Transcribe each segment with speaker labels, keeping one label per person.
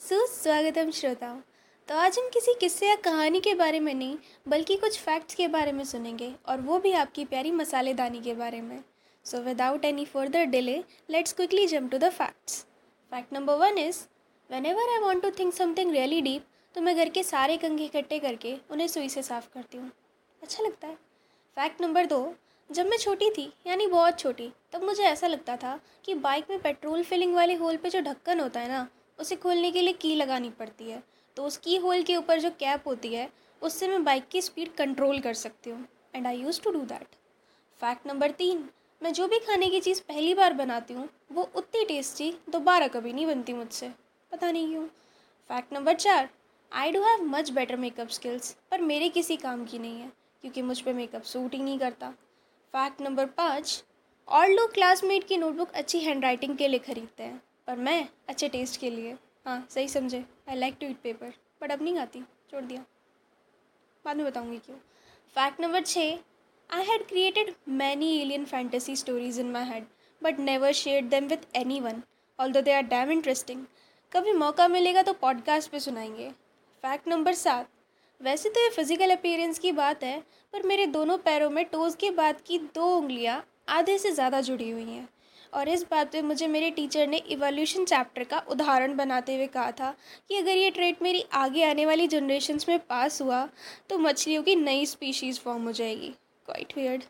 Speaker 1: सुस्वागतम श्रोताओं तो आज हम किसी किस्से या कहानी के बारे में नहीं, बल्कि कुछ फैक्ट्स के बारे में सुनेंगे, और वो भी आपकी प्यारी मसालेदानी के बारे में। So without any further delay let's quickly jump to the facts fact number one is whenever I want to think something really deep तो मैं घर के सारे कंघे इकट्ठे करके उन्हें सुई से साफ़ करती हूँ। अच्छा लगता है। फैक्ट नंबर दो जब मैं छोटी थी, यानी बहुत छोटी, तब मुझे ऐसा लगता था कि बाइक में पेट्रोल फिलिंग वाले होल पे जो ढक्कन होता है ना, उसे खोलने के लिए की लगानी पड़ती है। तो उस की होल के ऊपर जो कैप होती है, उससे मैं बाइक की स्पीड कंट्रोल कर सकती हूँ। And I use to do that fact number तीन, मैं जो भी खाने की चीज़ पहली बार बनाती हूँ, वो उतनी टेस्टी दोबारा कभी नहीं बनती मुझसे। पता नहीं क्यों। फैक्ट नंबर चार I do have much better makeup skills पर मेरे किसी काम की नहीं है, क्योंकि मुझ पर मेकअप सूट ही नहीं करता। फैक्ट नंबर पाँच और लोग क्लासमेट की नोटबुक अच्छी हैंड राइटिंग के लिए ख़रीदते हैं, पर मैं अच्छे टेस्ट के लिए। हाँ सही समझे। I like to eat paper but अब नहीं आती। छोड़ दिया। बाद में बताऊँगी क्यों। फैक्ट नंबर छः I had created many alien fantasy stories in my head but never share them with anyone although they are dam interesting कभी मौका मिलेगा तो पॉडकास्ट पे सुनाएँगे। फैक्ट नंबर सात वैसे तो ये फ़िज़िकल अपीयरेंस की बात है, पर मेरे दोनों पैरों में टोज़ के बाद की दो उंगलियाँ आधे से ज़्यादा जुड़ी हुई हैं। और इस बात पे मुझे मेरे टीचर ने इवोल्यूशन चैप्टर का उदाहरण बनाते हुए कहा था कि अगर ये ट्रेट मेरी आगे आने वाली जनरेशन्स में पास हुआ तो मछलियों की नई स्पीशीज़ फॉर्म हो जाएगी। क्वाइट वियर्ड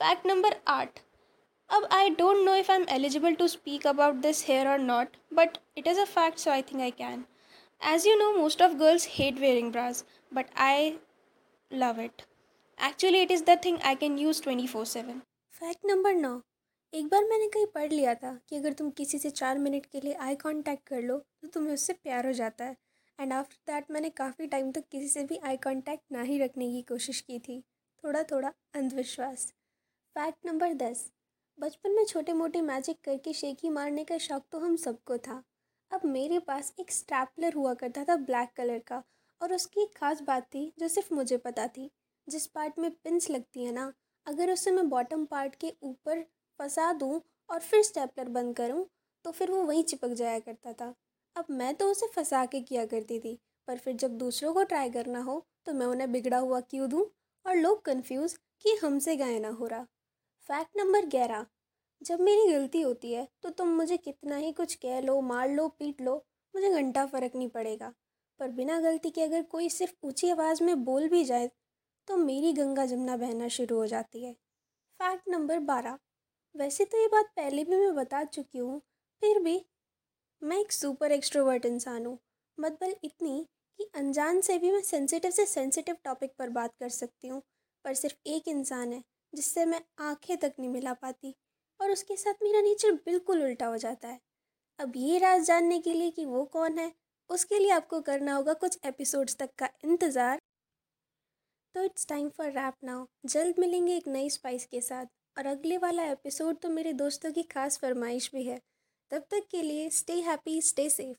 Speaker 1: फैक्ट नंबर आठ. अब I don't know if I am eligible to speak about this here or not but it is a fact so I think I can As you know, most of girls hate wearing bras, but I love it. Actually, it is the thing I can use 24 7.
Speaker 2: Fact number नौ. एक बार मैंने कहीं पढ़ लिया था कि अगर तुम किसी से चार मिनट के लिए आई कांटेक्ट कर लो तो तुम्हें उससे प्यार हो जाता है। एंड आफ्टर दैट मैंने काफ़ी टाइम तक किसी से भी आई कांटेक्ट ना ही रखने की कोशिश की थी। थोड़ा थोड़ा अंधविश्वास। फैक्ट नंबर दस. बचपन में छोटे मोटे मैजिक करके शेखी मारने का शौक तो हम सबको था। अब मेरे पास एक स्टैपलर हुआ करता था ब्लैक कलर का और उसकी एक ख़ास बात थी जो सिर्फ़ मुझे पता थी। जिस पार्ट में पिंस लगती है ना, अगर उसे मैं बॉटम पार्ट के ऊपर फंसा दूँ और फिर स्टेपलर बंद करूँ तो फिर वो वहीं चिपक जाया करता था। अब मैं तो उसे फंसा के किया करती थी, पर फिर जब दूसरों को ट्राई करना हो तो मैं उन्हें बिगड़ा हुआ क्यों दूँ और लोग कंफ्यूज कि हमसे गाय ना हो रहा। फैक्ट नंबर ग्यारह जब मेरी गलती होती है तो तुम मुझे कितना ही कुछ कह लो, मार लो, पीट लो, मुझे घंटा फ़र्क नहीं पड़ेगा। पर बिना गलती के अगर कोई सिर्फ़ ऊँची आवाज़ में बोल भी जाए तो मेरी गंगा जमुना बहना शुरू हो जाती है। फैक्ट नंबर बारह। वैसे तो ये बात पहले भी मैं बता चुकी हूँ, फिर भी मैं एक सुपर एक्सट्रोवर्ट इंसान हूँ। मतलब इतनी कि अनजान से भी मैं सेंसिटिव से सेंसिटिव टॉपिक पर बात कर सकती हूँ, पर सिर्फ़ एक इंसान है, जिससे मैं आँखें तक नहीं मिला पाती। और उसके साथ मेरा नेचर बिल्कुल उल्टा हो जाता है। अब ये राज जानने के लिए कि वो कौन है, उसके लिए आपको करना होगा कुछ एपिसोड्स तक का इंतज़ार। तो it's time for wrap now जल्द मिलेंगे एक नई स्पाइस के साथ। और अगले वाला एपिसोड तो मेरे दोस्तों की खास फरमाइश भी है। तब तक के लिए स्टे हैप्पी स्टे सेफ़